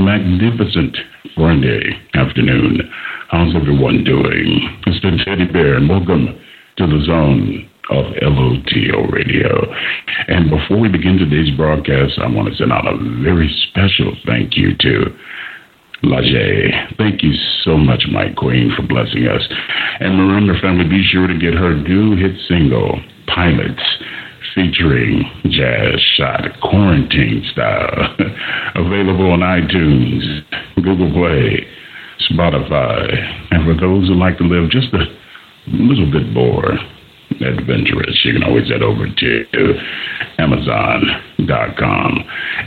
magnificent Friday afternoon. How's everyone doing? It's the Teddy Bear, and welcome to the zone of LOTL Radio. And before we begin today's broadcast, I want to send out a very special thank you to Lajay. Thank you so much, my Queen, for blessing us. And remember, family, be sure to get her new hit single, Pilots, featuring Jazz Shot Quarantine Style. Available on iTunes, Google Play, Spotify. And for those who like to live just a little bit more adventurous, you can always head over to Amazon.com.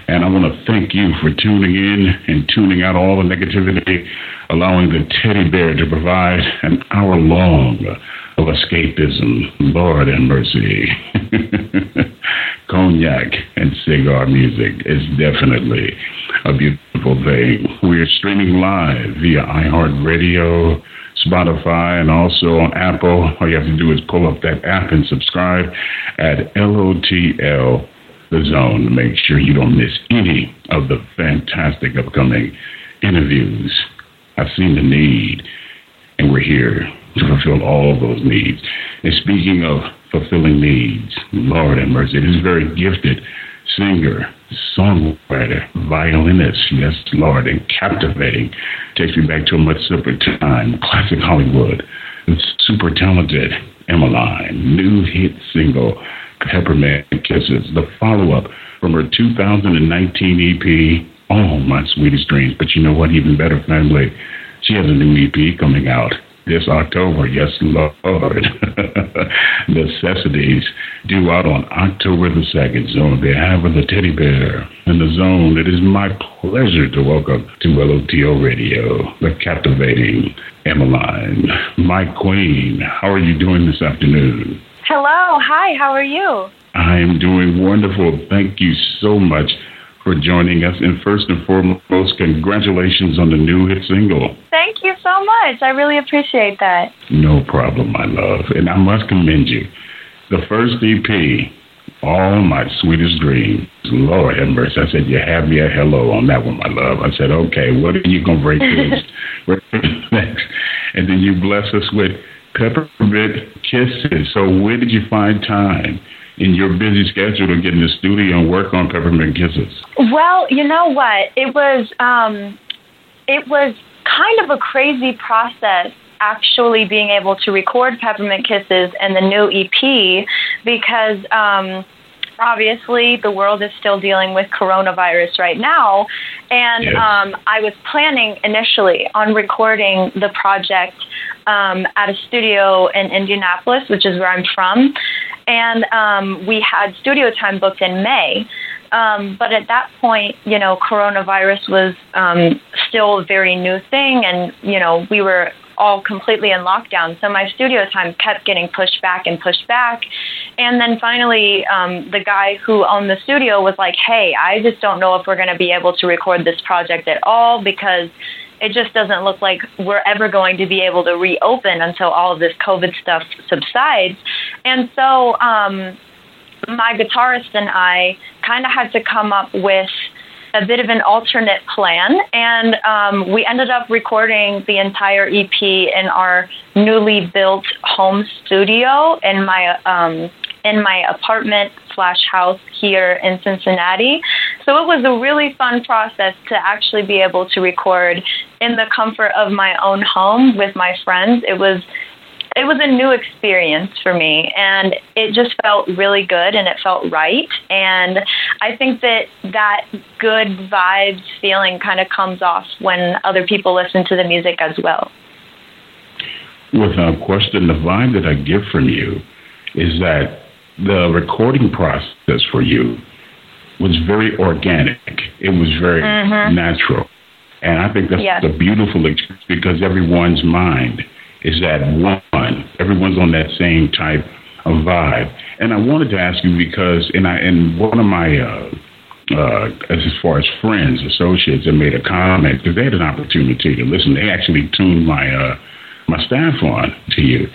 And I want to thank you for tuning in and tuning out all the negativity, allowing the teddy bear to provide an hour long of escapism. Lord and mercy. Cognac and cigar music is definitely a beautiful thing. We are streaming live via iHeartRadio, Spotify, and also on Apple. All you have to do is pull up that app and subscribe at LOTL The Zone to make sure you don't miss any of the fantastic upcoming interviews. I've seen the need, and we're here to fulfill all those needs. And speaking of fulfilling needs, Lord have mercy, this very gifted singer, songwriter, violinist, yes, Lord, and captivating. Takes me back to a much simpler time, classic Hollywood. Super talented Emmaline, new hit single, Peppermint Kisses, the follow up from her 2019 EP, Oh My Sweetest Dreams. But you know what? Even better, family, she has a new EP coming out this October. Yes, Lord. Necessities due out on October the 2nd. So on behalf of the teddy bear and the zone, it is my pleasure to welcome to LOTL Radio the captivating Emmaline, my queen. How are you doing this afternoon? Hello. Hi. How are you? I am doing wonderful. Thank you so much for joining us. And first and foremost, congratulations on the new hit single. Thank you so much. I really appreciate that. No problem, my love. And I must commend you. The first EP, All My Sweetest Dreams. Lord have mercy. I said, You have me a hello on that one, my love. I said, Okay, what are you going to break next? And then you bless us with peppermint kisses. So, where did you find time? In your busy schedule to get in the studio and work on Peppermint Kisses? Well, you know what? It was um, it was kind of a crazy process actually being able to record Peppermint Kisses and the new EP because um, obviously the world is still dealing with coronavirus right now. And yes. um, I was planning initially on recording the project um, at a studio in Indianapolis, which is where I'm from and um, we had studio time booked in May. Um, but at that point, you know, coronavirus was um, still a very new thing, and you know, we were all completely in lockdown. So my studio time kept getting pushed back and pushed back. And then finally, um, the guy who owned the studio was like, "Hey, I just don't know if we're going to be able to record this project at all because." it just doesn't look like we're ever going to be able to reopen until all of this COVID stuff subsides. And so um, my guitarist and I kind of had to come up with a bit of an alternate plan, and um, we ended up recording the entire EP in our newly built home studio in my um, in my apartment slash house here in Cincinnati. So it was a really fun process to actually be able to record in the comfort of my own home with my friends. It was it was a new experience for me and it just felt really good and it felt right and i think that that good vibes feeling kind of comes off when other people listen to the music as well without question the vibe that i get from you is that the recording process for you was very organic. It was very mm-hmm. natural. And I think that's yes. a beautiful experience because everyone's mind is at one. Everyone's on that same type of vibe. And I wanted to ask you because in I in one of my uh, uh, as far as friends, associates, that made a comment because they had an opportunity to listen. They actually tuned my uh, my staff on to you,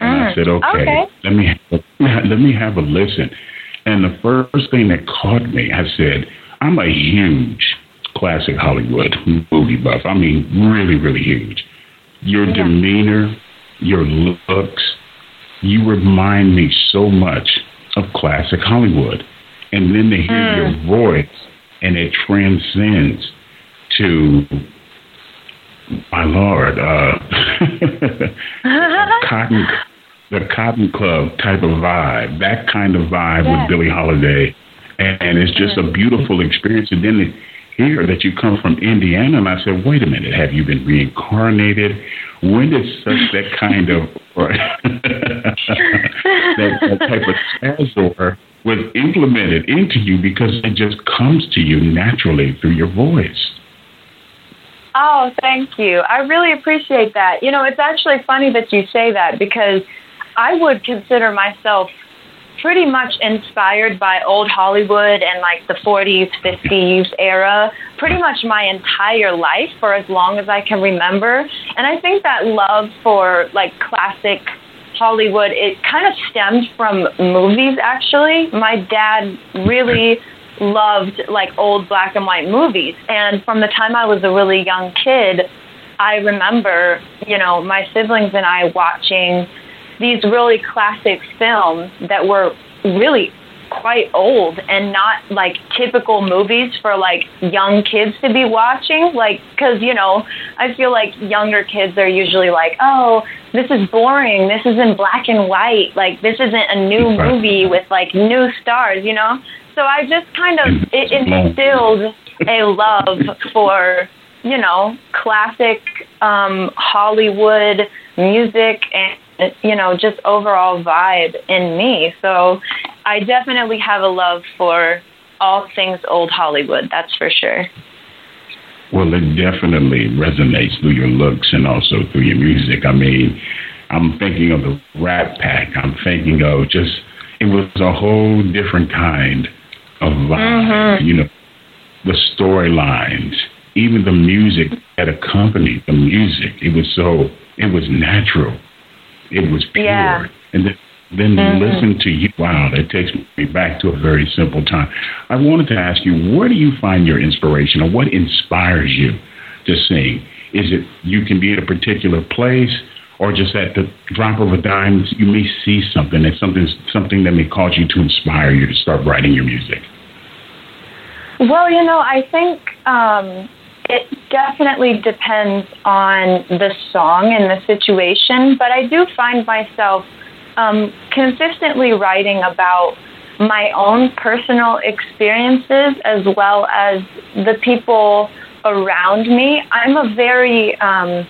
and mm. I said, okay, okay, let me have, let me have a listen. And the first thing that caught me, I said, I'm a huge classic Hollywood movie buff. I mean, really, really huge. Your yeah. demeanor, your looks, you remind me so much of classic Hollywood. And then to hear mm. your voice and it transcends to my lord, uh, cotton, the Cotton Club type of vibe, that kind of vibe with Billie Holiday, and, and it's just mm. a beautiful experience. And then hear that you come from Indiana, and I said, wait a minute, have you been reincarnated? When did such that kind of that, that type of azure was implemented into you because it just comes to you naturally through your voice? Oh, thank you. I really appreciate that. You know, it's actually funny that you say that because I would consider myself pretty much inspired by old Hollywood and like the 40s, 50s era, pretty much my entire life for as long as I can remember. And I think that love for like classic Hollywood, it kind of stemmed from movies actually. My dad really loved like old black and white movies. And from the time I was a really young kid, I remember, you know, my siblings and I watching these really classic films that were really quite old and not like typical movies for like young kids to be watching. Like cuz you know I feel like younger kids are usually like oh this is boring. This is in black and white. Like this isn't a new movie with like new stars you know? So I just kind of it instilled a love for you know classic um Hollywood music and you know, just overall vibe in me. So I definitely have a love for all things old Hollywood, that's for sure. Well, it definitely resonates through your looks and also through your music. I mean, I'm thinking of the Rat Pack. I'm thinking of just, it was a whole different kind of vibe. Mm-hmm. You know, the storylines, even the music that accompanied the music. It was so, it was natural. It was pure. Yeah. And then, then mm-hmm. listen to you. Wow, that takes me back to a very simple time. I wanted to ask you, where do you find your inspiration or what inspires you to sing? Is it you can be at a particular place or just at the drop of a dime, you may see something that something something that may cause you to inspire you to start writing your music? Well, you know, I think um, it definitely depends on the song and the situation, but I do find myself um, consistently writing about my own personal experiences as well as the people around me. I'm a very, um,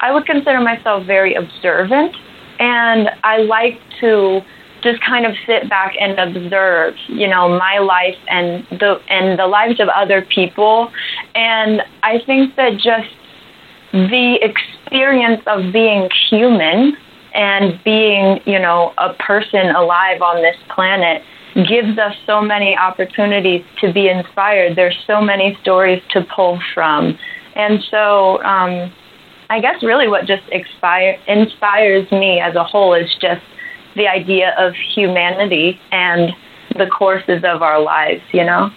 I would consider myself very observant, and I like to just kind of sit back and observe, you know, my life and the and the lives of other people. And I think that just the experience of being human and being, you know, a person alive on this planet gives us so many opportunities to be inspired. There's so many stories to pull from. And so um, I guess really what just expire, inspires me as a whole is just the idea of humanity and the courses of our lives, you know?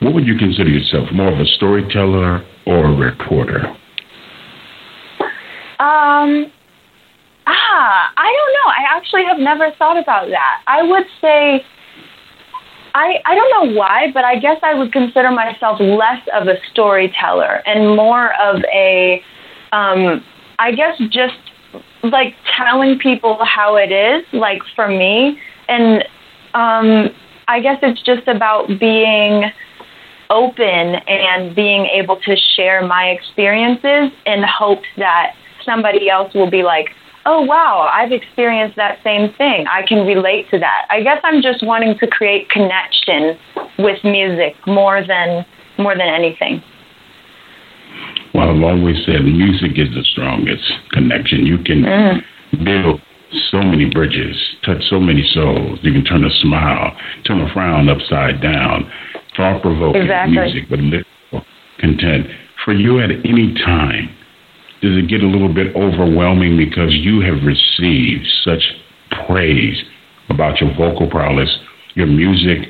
What would you consider yourself, more of a storyteller or a reporter? Um, ah, I don't know. I actually have never thought about that. I would say, I, I don't know why, but I guess I would consider myself less of a storyteller and more of a, um, I guess, just like telling people how it is, like for me. And um, I guess it's just about being open and being able to share my experiences in hopes that somebody else will be like, oh, wow, I've experienced that same thing. I can relate to that. I guess I'm just wanting to create connection with music more than more than anything. Well, I've always said music is the strongest connection. You can mm. build so many bridges, touch so many souls. You can turn a smile, turn a frown upside down. Thought provoking exactly. music, but little content. For you at any time, does it get a little bit overwhelming because you have received such praise about your vocal prowess, your music,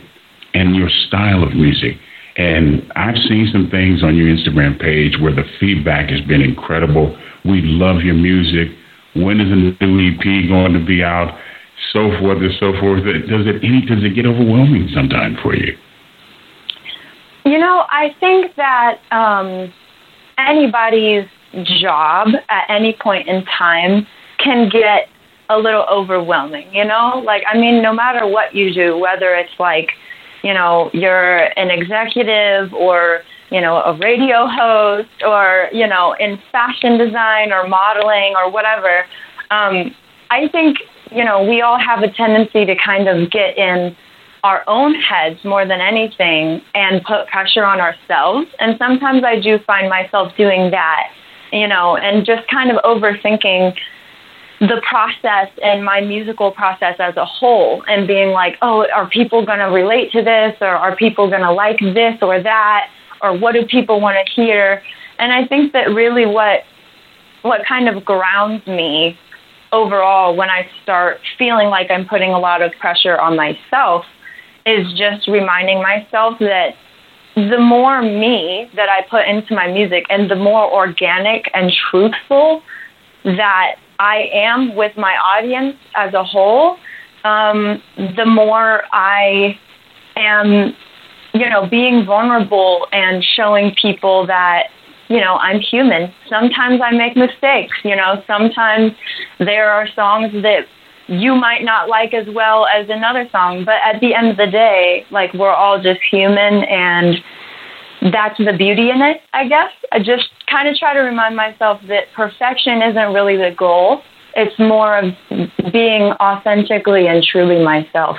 and your style of music? And I've seen some things on your Instagram page where the feedback has been incredible. We love your music. When is the new EP going to be out? So forth and so forth. Does it any does it get overwhelming sometimes for you? You know, I think that um, anybody's job at any point in time can get a little overwhelming, you know? Like, I mean, no matter what you do, whether it's like, you know, you're an executive or, you know, a radio host or, you know, in fashion design or modeling or whatever, um, I think, you know, we all have a tendency to kind of get in our own heads more than anything and put pressure on ourselves. And sometimes I do find myself doing that, you know, and just kind of overthinking the process and my musical process as a whole and being like, oh, are people going to relate to this or are people going to like this or that or what do people want to hear? And I think that really what what kind of grounds me overall when I start feeling like I'm putting a lot of pressure on myself is just reminding myself that the more me that I put into my music and the more organic and truthful that I am with my audience as a whole, um, the more I am, you know, being vulnerable and showing people that, you know, I'm human. Sometimes I make mistakes, you know, sometimes there are songs that you might not like as well as another song, but at the end of the day, like we're all just human and that's the beauty in it, I guess. I just kind of try to remind myself that perfection isn't really the goal. It's more of being authentically and truly myself.